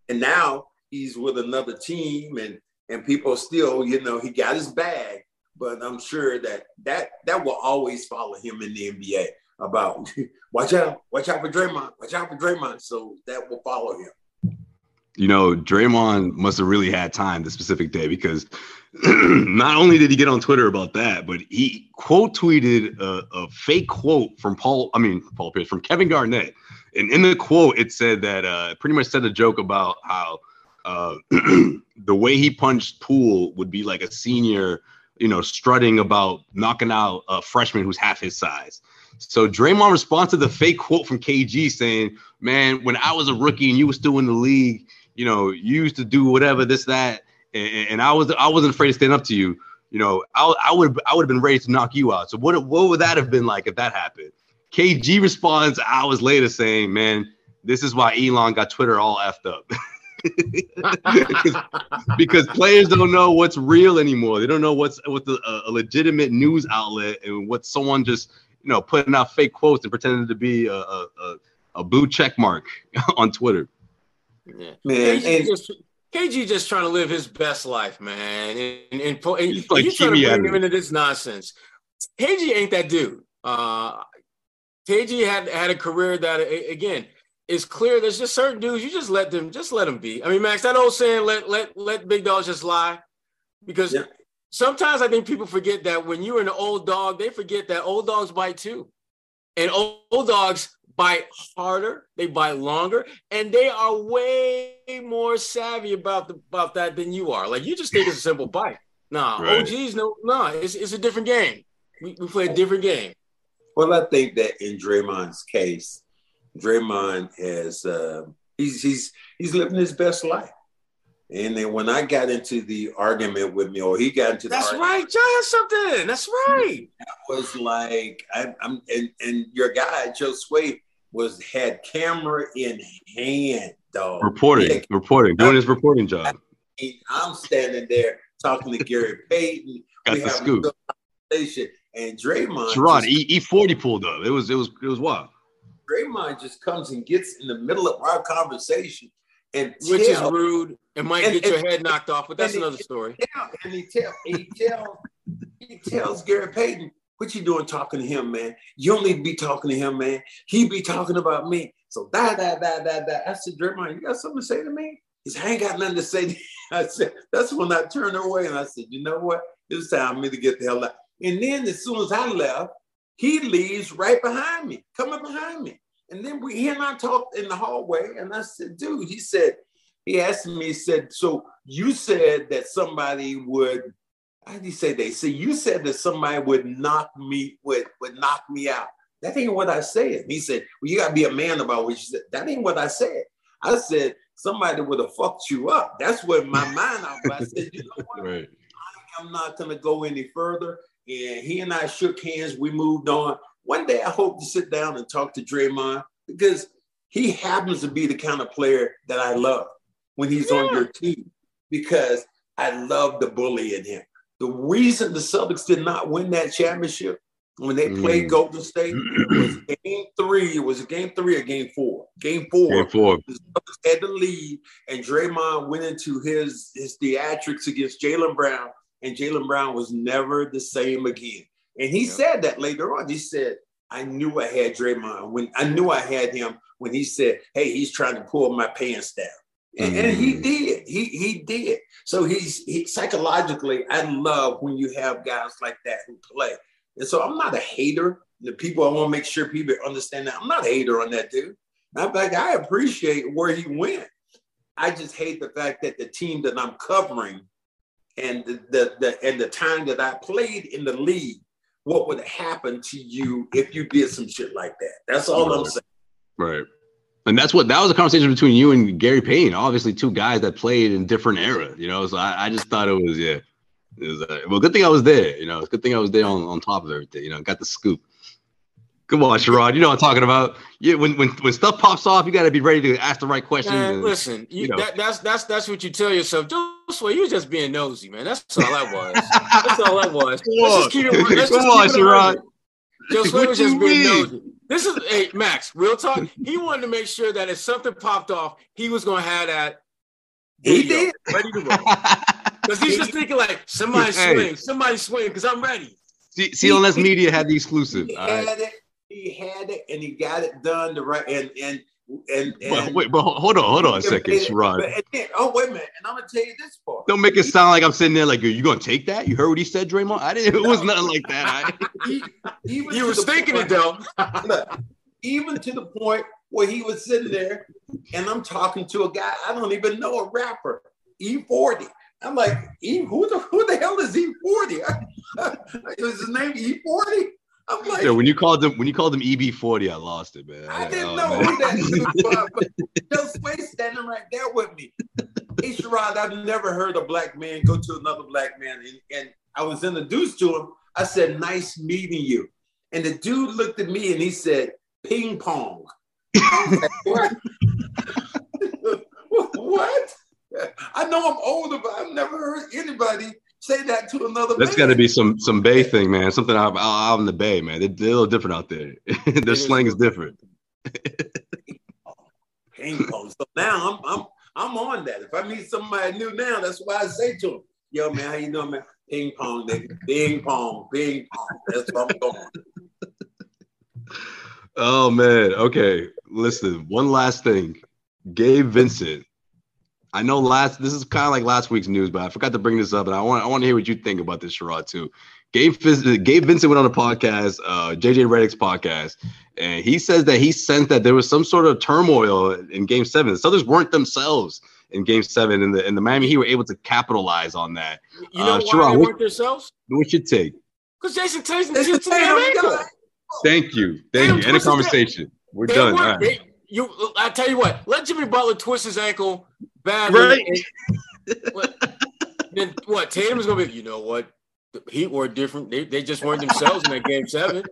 And now he's with another team, and and people still, you know, he got his bag. But I'm sure that that that will always follow him in the NBA. About watch out, watch out for Draymond, watch out for Draymond. So that will follow him. You know, Draymond must have really had time this specific day because not only did he get on Twitter about that, but he quote tweeted a, a fake quote from Paul, I mean, Paul Pierce, from Kevin Garnett. And in the quote, it said that uh, pretty much said a joke about how uh, the way he punched Poole would be like a senior, you know, strutting about knocking out a freshman who's half his size. So Draymond responded to the fake quote from KG saying, Man, when I was a rookie and you were still in the league, you know, you used to do whatever, this, that, and, and I was I wasn't afraid to stand up to you. You know, I, I would I would have been ready to knock you out. So what what would that have been like if that happened? KG responds hours later saying, "Man, this is why Elon got Twitter all effed up." because, players don't know what's real anymore. They don't know what's what's a, a legitimate news outlet and what someone just you know putting out fake quotes and pretending to be a, a, a blue check mark on Twitter. Yeah. Man, KG, and- just, KG just trying to live his best life, man. And, and, and, and He's like you trying to Jimmy bring him Evans. into this nonsense. KG ain't that dude. Uh, KG had had a career that again is clear. There's just certain dudes you just let them just let them be. I mean, Max, that old saying, let let let big dogs just lie, because Yeah. sometimes I think people forget that when you're an old dog, they forget that old dogs bite too. And old, old dogs bite harder, they bite longer, and they are way more savvy about the, about that than you are. Like you just think it's a simple bite. Nah, Right. OGs, no, nah, it's, it's a different game. We, we play a different game. Well, I think that in Draymond's case, Draymond has uh, he's he's he's living his best life. And then when I got into the argument with me, or he got into the That's argument, right. John has something. That's right. I was like I, I'm and, and your guy Josue was had camera in hand, dog. Reporting, had- reporting, doing his reporting job. I'm standing there talking to Gary Payton. Got we the having a scoop. conversation, and Draymond Sherrod, just- E E forty pulled up. It was it was it was wild. Draymond just comes and gets in the middle of our conversation and Which is rude and might And- get your head knocked off, but that's and- another story. Yeah, and he tell he tell he tells Gary Payton, "What you doing talking to him, man? You don't need to be talking to him, man. He be talking about me." So da da da da da. I said, Draymond, you got something to say to me? He said, I ain't got nothing to say. to. I said, that's when I turned away and I said, you know what? It's time for me to get the hell out. And then as soon as I left, he leaves right behind me, coming behind me. And then we he and I talked in the hallway, and I said, dude, he said, he asked me, he said, so you said that somebody would, how did he say they said you said that somebody would knock me, would, would knock me out. That ain't what I said. He said, Well, you gotta be a man about what you said. That ain't what I said. I said somebody would have fucked you up. That's what my mind. I said, you know what? Right. I'm not going to go any further. And he and I shook hands. We moved on. One day I hope to sit down and talk to Draymond because he happens to be the kind of player that I love when he's on your team because I love the bully in him. The reason the Celtics did not win that championship when they played Mm. Golden State was game three. It was game three or game four? Game four Game four. the Celtics had the lead, and Draymond went into his his theatrics against Jaylen Brown, and Jaylen Brown was never the same again. And he Yeah. said that later on. He said, "I knew I had Draymond when I knew I had him when he said, hey, he's trying to pull my pants down.'" And, and he Mm. did. He he did. So he's he psychologically. I love when you have guys like that who play. And so I'm not a hater. The people I want to make sure people understand that I'm not a hater on that dude. I'm like, I appreciate where he went. I just hate the fact that the team that I'm covering and the, the, the and the time that I played in the league, what would happen to you if you did some shit like that? That's all I'm saying. Right. And that's what that was a conversation between you and Gary Payne. Obviously, two guys that played in different eras. You know, so I, I just thought it was yeah. It was, uh, well, good thing I was there. You know, it's good thing I was there on, on top of everything. You know, got the scoop. Come on, Sherrod. You know what I'm talking about. Yeah, when when when stuff pops off, you got to be ready to ask the right questions. Man, and- listen, you, you know. that, that's that's that's what you tell yourself. Joshua, You're just being nosy, man. That's all that was. That's all that was. Come Let's on. just keep it. Let's Come just on, keep it Sherrod. 100. Joshua was just being nosy. This is hey Max, real talk. He wanted to make sure that if something popped off, he was gonna have that. He did. ready to roll. Because he's just thinking like somebody Hey. swing, somebody swing, because I'm ready. C- CLNS Media had the exclusive. He All right. had it. He had it, and he got it done the right. And and and, But and wait, but hold on, hold on a second, Sherrod. But, oh wait a minute, and I'm gonna tell you this part. Don't make it sound like I'm sitting there like Are you gonna take that. You heard what he said, Draymond? I didn't. It was nothing like that. I, He- even You to was thinking point- it though. Look, even to the point where he was sitting there and I'm talking to a guy I don't even know, a rapper, E40. I'm like, E, who the who the hell is E40? is his name E40? I'm like, yeah, when you called him when you called him EB40, I lost it, man. I like, didn't oh, know man. who that was, but Bill Sway standing right there with me. Hey, Sherrod, I've never heard a black man go to another black man. And, and I was introduced to him. I said, nice meeting you. And the dude looked at me and he said, ping pong. Like, what? what? I know I'm older, but I've never heard anybody say that to another That's got to be some some Bay thing, man. Something out, out in the Bay, man. They're, they're a little different out there. Their slang is different. ping pong. So now I'm I'm I'm on that. If I meet somebody new now, that's why I say to them, "Yo, man, how you doing, man? Ping pong, nigga. Ping pong, ping pong. That's what I'm going." Oh man. Okay. Listen, one last thing. Gabe Vincent. I know last this is kind of like last week's news, but I forgot to bring this up, and I want I want to hear what you think about this, Sherrod, too. Gabe, Gabe Vincent went on a podcast, uh, JJ Redick's podcast, and he says that he sensed that there was some sort of turmoil in Game Seven. The Celtics weren't themselves in Game Seven, and the and the Miami Heat were able to capitalize on that. You know Uh, why Sherrod, they what- weren't themselves? What's your take? Because Jayson Tatum Jayson hit the Tatum, ankle. Thank you, thank Damn, you. End of conversation. We're They done. weren't- All right. they- you, I tell you what, let Jimmy Butler twist his ankle badly. Right. what, then what? Tatum is gonna be. You know what? The Heat were different. They, they just weren't themselves in that game seven.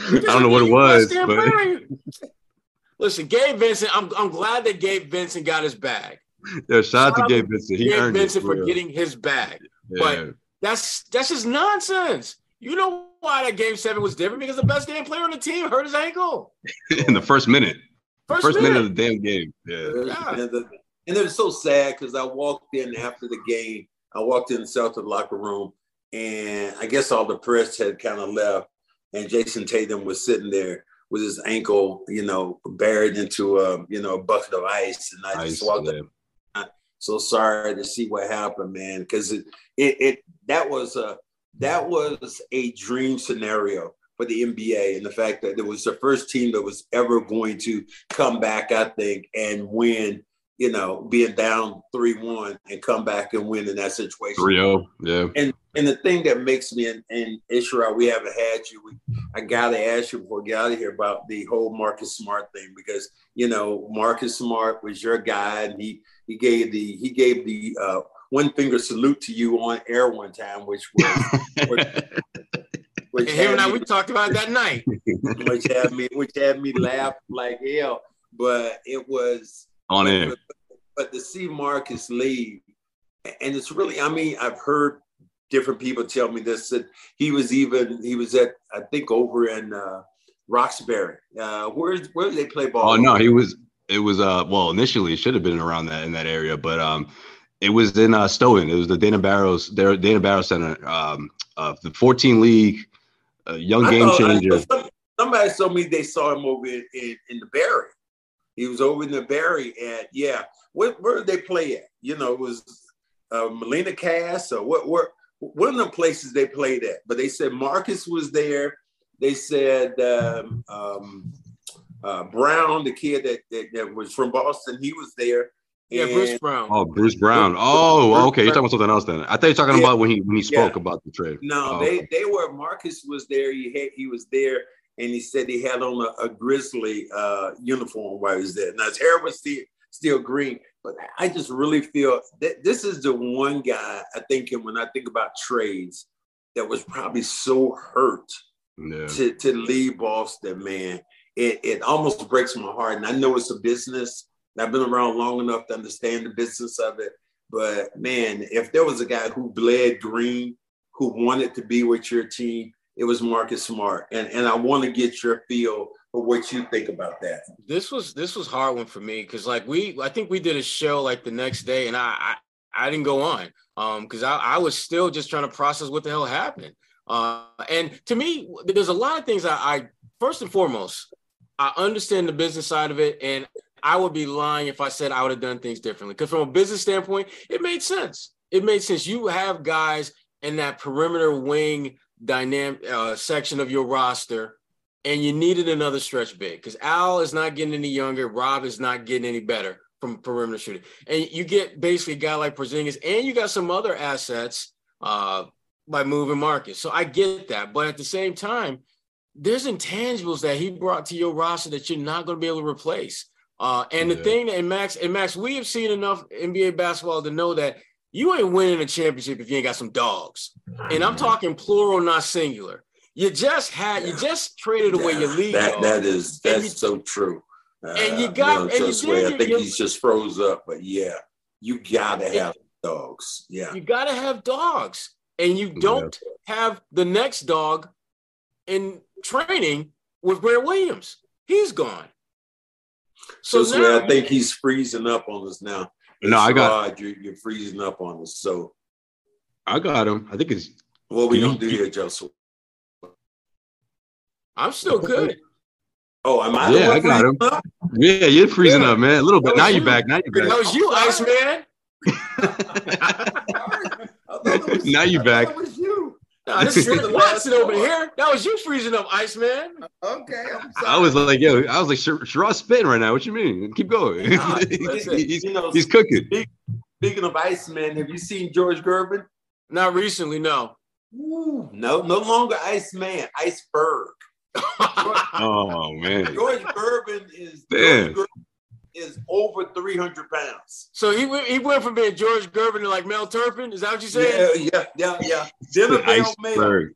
I don't know what it was, but. Listen, Gabe Vincent. I'm I'm glad that Gabe Vincent got his bag. yeah, shout out to Gabe Vincent. He Gabe earned Vincent it. for real. getting his bag. Yeah. but- That's that's just nonsense. You know why that game seven was different? Because the best damn player on the team hurt his ankle. in the first minute, First, first minute minute. of the damn game. Yeah. Yeah. And, the, and it was so sad because I walked in after the game. I walked in the Celtic locker room, and I guess all the press had kind of left, and Jayson Tatum was sitting there with his ankle, you know, buried into a you know a bucket of ice, and I Ice, just walked. yeah. So sorry to see what happened, man, because it, it it that was a that was a dream scenario for the NBA, and the fact that it was the first team that was ever going to come back, I think, and win. You know, being down three one and come back and win in that situation. 3-0. Yeah. And and the thing that makes me and, and Ishra, we haven't had you. We, I gotta ask you before we get out of here about the whole Marcus Smart thing because you know Marcus Smart was your guy and he he gave the he gave the uh, one finger salute to you on air one time, which was which And him and I, me- we talked about that night. which had me which had me laugh like hell. But it was On but, in. but, but to see Marcus leave, and it's really, I mean, I've heard different people tell me this that he was even he was at I think over in uh, Roxbury. Uh, where where did they play ball? Oh no, he was. It was. Uh. Well, initially it should have been around that in that area, but um, it was in uh Stoughton. It was the Dana Barros. Their Dana Barros Center. Um, uh, the 14 league, uh, young I game thought- changer. some- somebody told me they saw him over in, in, in the Barry. He was over in the Barry, at yeah, where, where did they play at? You know, it was uh, Melnea Cass or what? Where one of the places they played at? But they said Marcus was there. They said um, um, uh, Brown, the kid that, that that was from Boston, he was there. Yeah, And- Bruce Brown. Oh, Bruce Brown. Oh, Bruce okay. You're talking about something else then. I thought you were talking Yeah. about when he when he spoke Yeah. about the trade. No, Oh, they they were. Marcus was there. He had he was there, and he said he had on a, a Grizzly uh, uniform while he was there. Now his hair was still still green, but I just really feel that this is the one guy I think, and when I think about trades, that was probably so hurt Yeah. to to leave Boston. Man, it it almost breaks my heart, and I know it's a business. I've been around long enough to understand the business of it. But man, if there was a guy who bled green, who wanted to be with your team, it was Marcus Smart. And and I want to get your feel for what you think about that. this was this was hard one for me because like we I think we did a show like the next day and I I, I didn't go on um because I, I was still just trying to process what the hell happened uh and to me there's a lot of things I, I first and foremost I understand the business side of it and I would be lying if I said I would have done things differently because from a business standpoint it made sense it made sense you have guys in that perimeter wing dynamic uh, section of your roster and you needed another stretch big because Al is not getting any younger. Rob is not getting any better from perimeter shooting. And you get basically a guy like Porzingis, and you got some other assets uh, by moving Marcus. So I get that. But at the same time, there's intangibles that he brought to your roster that you're not going to be able to replace. Uh, and the thing that, and Max, and Max, we have seen enough NBA basketball to know that you ain't winning a championship if you ain't got some dogs. And I'm talking plural, not singular. You just had, you just traded away your lead. That dog. that is that's you- so true. Uh, and you got- and you did I think he's just froze up, but yeah, you gotta have dogs. Yeah. You got to have dogs, and you don't have the next dog in training with Grant Williams. He's gone. So So, now I think he's freezing up on us now. No, I got- Sherrod, you're, you're freezing up on us. So I got him. I think it's what we You- gonna do here, Joseph? I'm still good. Oh, am I? Yeah, I got him. up? yeah. You're freezing Yeah. up, man. A little bit. Now was you're back. Now you're That back. was you, I'm Iceman. now you back. That was you. Nah, this is Watson over here. That was you freezing up, Iceman. Okay, I'm sorry. I was like, yo, I was like, Sher- Sherrod's spitting right now. What you mean? Keep going. Nah, he's, he's, you know, he's cooking. Speaking of Iceman, have you seen George Gervin? Not recently, no. Ooh, no, no longer Iceman, Iceberg. Oh man. George Gervin is Damn. George Gervin is over 300 pounds. so he went, he went from being George Gervin to like Mel Turpin. Is that what you saying? Yeah, yeah, yeah, yeah. Dinner Bell Mel. Iceberg.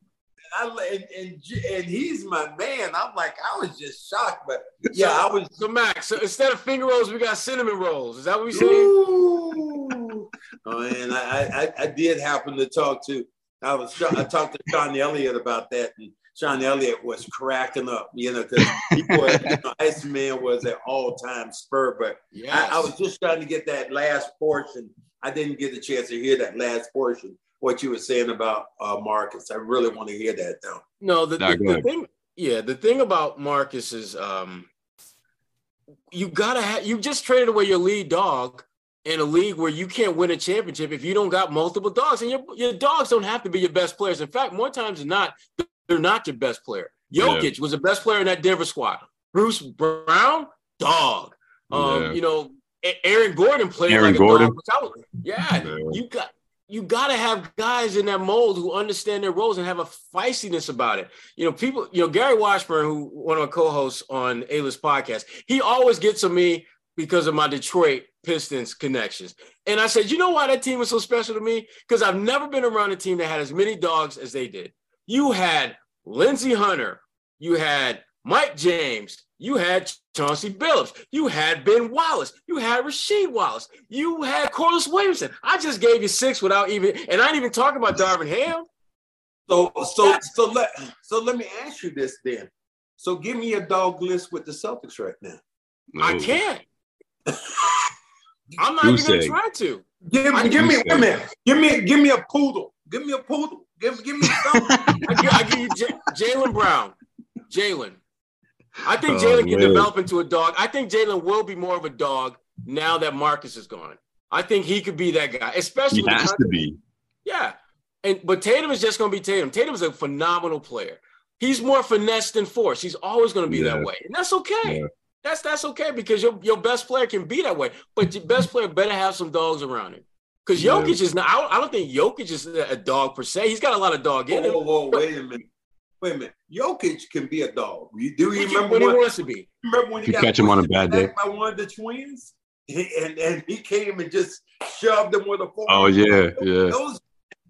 I, and, and and he's my man. I'm like, I was just shocked, but yeah, I was. So Max, so instead of finger rolls, we got cinnamon rolls. Is that what we saying? Ooh. oh, man, I, I I did happen to talk to. I was I talked to Sean Elliott about that, and Sean Elliott was cracking up, you know, because he was, you know, Iceman was an all-time spur. But Yes. I, I was just trying to get that last portion. I didn't get the chance to hear that last portion. What you were saying about uh, Marcus, I really want to hear that though. No, the, the, the thing, yeah, the thing about Marcus is, um, you gotta have. You just traded away your lead dog in a league where you can't win a championship if you don't got multiple dogs, and your your dogs don't have to be your best players. In fact, more times than not, they're not your best player. Jokic was the best player in that Denver squad. Bruce Brown, dog. Um, Yeah. you know, Aaron Gordon played Aaron like a Gordon. dog. I was- yeah, Yeah. you got you got to have guys in that mold who understand their roles and have a feistiness about it. You know, people, you know, Gary Washburn, who one of my co-hosts on A-List podcast, he always gets to me because of my Detroit Pistons connections. And I said, you know why that team was so special to me? Because I've never been around a team that had as many dogs as they did. You had Lindsey Hunter, you had Mike James, you had Chauncey Billups, you had Ben Wallace, you had Rasheed Wallace, you had Corliss Williamson. I just gave you six without even, and I didn't even talk about Darvin Ham. So so so let so let me ask you this then. So give me a dog list with the Celtics right now. I can't. I'm not You even going to try to. Give I me give me a minute. Give me give me a poodle. Give me a poodle. Give give me something. I give, I give you J- Jaylen Brown. Jaylen. I think Oh, Jaylen can develop into a dog. I think Jaylen will be more of a dog now that Marcus is gone. I think he could be that guy, especially He has to be. Yeah. And but Tatum is just going to be Tatum. Tatum's a phenomenal player. He's more finesse than force. He's always going to be Yeah. that way. And that's okay. Yeah. That's that's okay because your, your best player can be that way. But your best player better have some dogs around him. Because Yeah. Jokic is not, I don't, I don't think Jokic is a dog per se. He's got a lot of dog in Whoa, him. whoa, whoa, wait a minute. Wait a minute. Jokic can be a dog. You do you can remember when he wants to be. remember when he You got catch him on a bad day. by one of the twins? And and he came and just shoved him with a fork. Oh yeah, yeah. Those,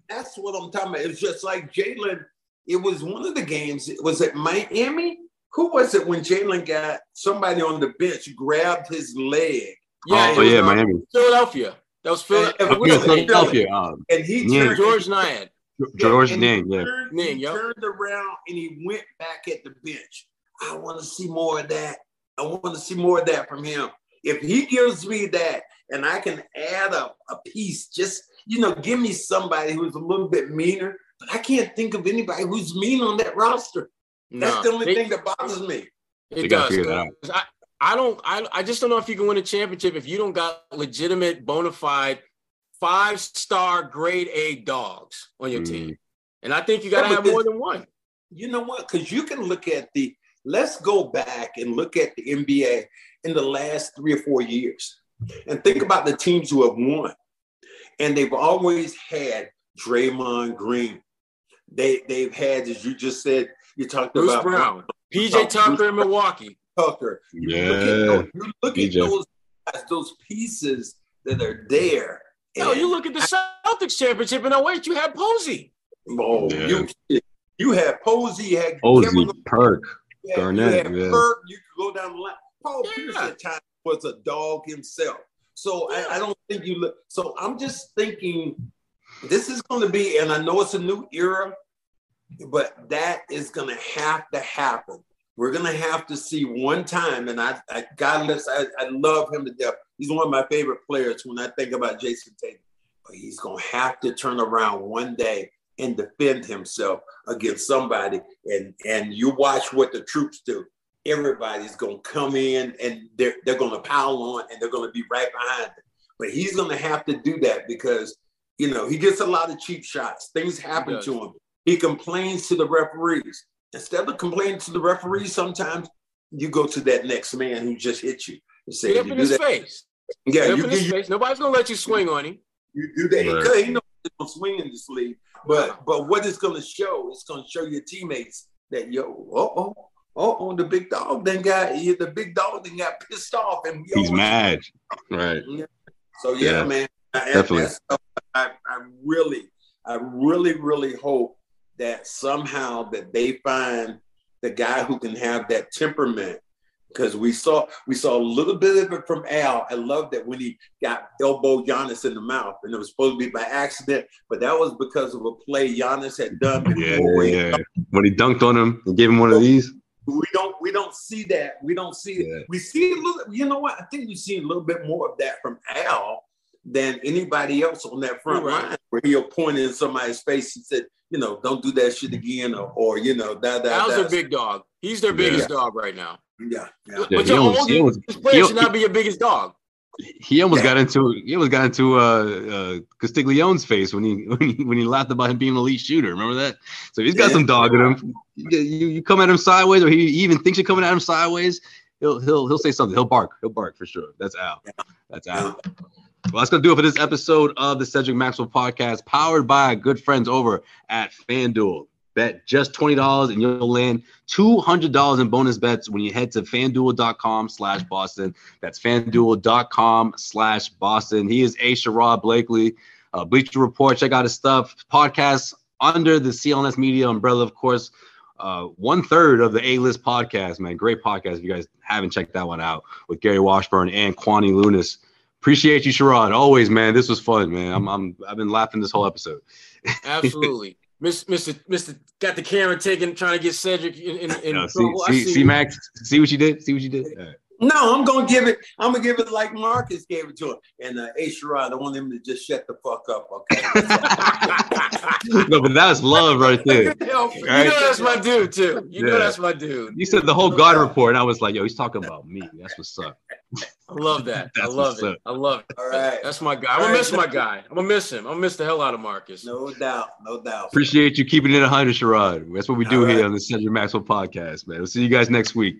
that's what I'm talking about. It's just like Jaylen. It was one of the games. It Was it Miami? Who was it when Jaylen got somebody on the bench grabbed his leg Yeah, oh it yeah, uh, Miami. Philadelphia. That was Philadelphia. What's Yeah. Philadelphia. Um, and he Yeah. turned Georges Niang. George and he Niang, yeah. turned, Niang, he turned around and he went back at the bench. I want to see more of that. I want to see more of that from him. If he gives me that and I can add a, a piece, just you know, give me somebody who's a little bit meaner. But I can't think of anybody who's mean on that roster. That's the only they- thing that bothers me. It does. figure that out. 'cause I, I don't I, I just don't know if you can win a championship if you don't got legitimate bona fide five star grade A dogs on your Mm. team. And I think you gotta Yeah, but have more than one. You know what? Because you can look at the let's go back and look at the NBA in the last three or four years and think about the teams who have won. And they've always had Draymond Green. They they've had, as you just said, you talked Bruce about Brown, PJ Tucker in Milwaukee. Tucker. You look at those, you look at those guys, those pieces that are there. No, And- you look at the Celtics championship and oh wait, you had Posey. Oh, Yeah. you, you had Posey, you had Posey, Kevin Perk. Yeah, Garnett, you had yeah. Perk, you could go down the line. Paul Yeah. Pierce at times was a dog himself. So I, I don't think you look. So I'm just thinking this is going to be, and I know it's a new era, but that is going to have to happen. We're going to have to see one time, and I, I God bless, I, I love him to death. He's one of my favorite players when I think about Jayson Tatum. But he's going to have to turn around one day and defend himself against somebody. And and you watch what the troops do. Everybody's gonna come in and they're they're gonna pile on and they're gonna be right behind them. but he's going to have to do that because you know he gets a lot of cheap shots. Things happen to him. He complains to the referees. Instead of complaining to the referees, sometimes you go to that next man who just hit you and say, Get up in his that. face. Yeah, Get up you, in his you, face. Nobody's gonna let you swing on him. you do that. Right. Because he knows he's gonna swing in this league. But but what it's gonna show, it's gonna show your teammates that yo, oh oh oh, oh the big dog then got the big dog then got pissed off and we He's mad. Right. So yeah, Yeah, man, I, definitely. Uh, I, I really, I really, really hope that somehow that they find the guy who can have that temperament. Because we saw we saw a little bit of it from Al. I love that when he got elbow Giannis in the mouth, and it was supposed to be by accident, but that was because of a play Giannis had done Yeah, before. yeah. When he dunked on him and gave him one of these. We don't we don't see that. We don't see Yeah. we see a little. You know what? I think we see a little bit more of that from Al than anybody else on that front right. line, where he'll point in somebody's face and said, you know, don't do that shit again, or, or you know, that that. Al's their that's- big dog. He's their Yeah. biggest dog right now. Yeah, yeah. Yeah, but he your almost- oldest almost- player should not be your biggest dog. He almost Yeah. got into he almost got into uh, uh Castiglione's face when he when he when he laughed about him being an elite shooter. Remember that? So he's got Yeah. some dog in him. You, you, you come at him sideways, or he even thinks you're coming at him sideways. He'll he'll he'll say something. He'll bark. He'll bark for sure. That's Al. That's Al. Well, that's gonna do it for this episode of the Cedric Maxwell podcast, powered by good friends over at FanDuel. Bet just twenty dollars and you'll land two hundred dollars in bonus bets when you head to FanDuel.com/slash Boston. That's FanDuel.com slash Boston. He is A. Sherrod Blakely, uh, Bleacher Report. Check out his stuff. Podcasts under the CLNS Media umbrella, of course. Uh, one third of the A List podcast, man. Great podcast. If you guys haven't checked that one out with Gary Washburn and Kwani Lunis. Appreciate you, Sherrod. Always, man. This was fun, man. I'm, I'm I've been laughing this whole episode. Absolutely. Mr. Mr. got the camera taken, trying to get Cedric in, in, in see, see, see, you. Max. See what you did. See what you did. All right. No, I'm gonna give it. I'm gonna give it like Marcus gave it to him. And uh, A. Sherrod, I want him to just shut the fuck up, okay? no, but that's love right there. you know that's my dude too. You know that's my dude. You said the whole God report, and I was like, yo, he's talking about me. That's what's up. I love that. I love it. up. I love it. All right. That's my guy. I'm gonna miss my guy. I'm gonna miss him. I'm gonna miss the hell out of Marcus. no doubt, no doubt. Appreciate you keeping it 100, Sherrod. That's what we do All right. here on the Cedric Maxwell podcast, man. We'll see you guys next week.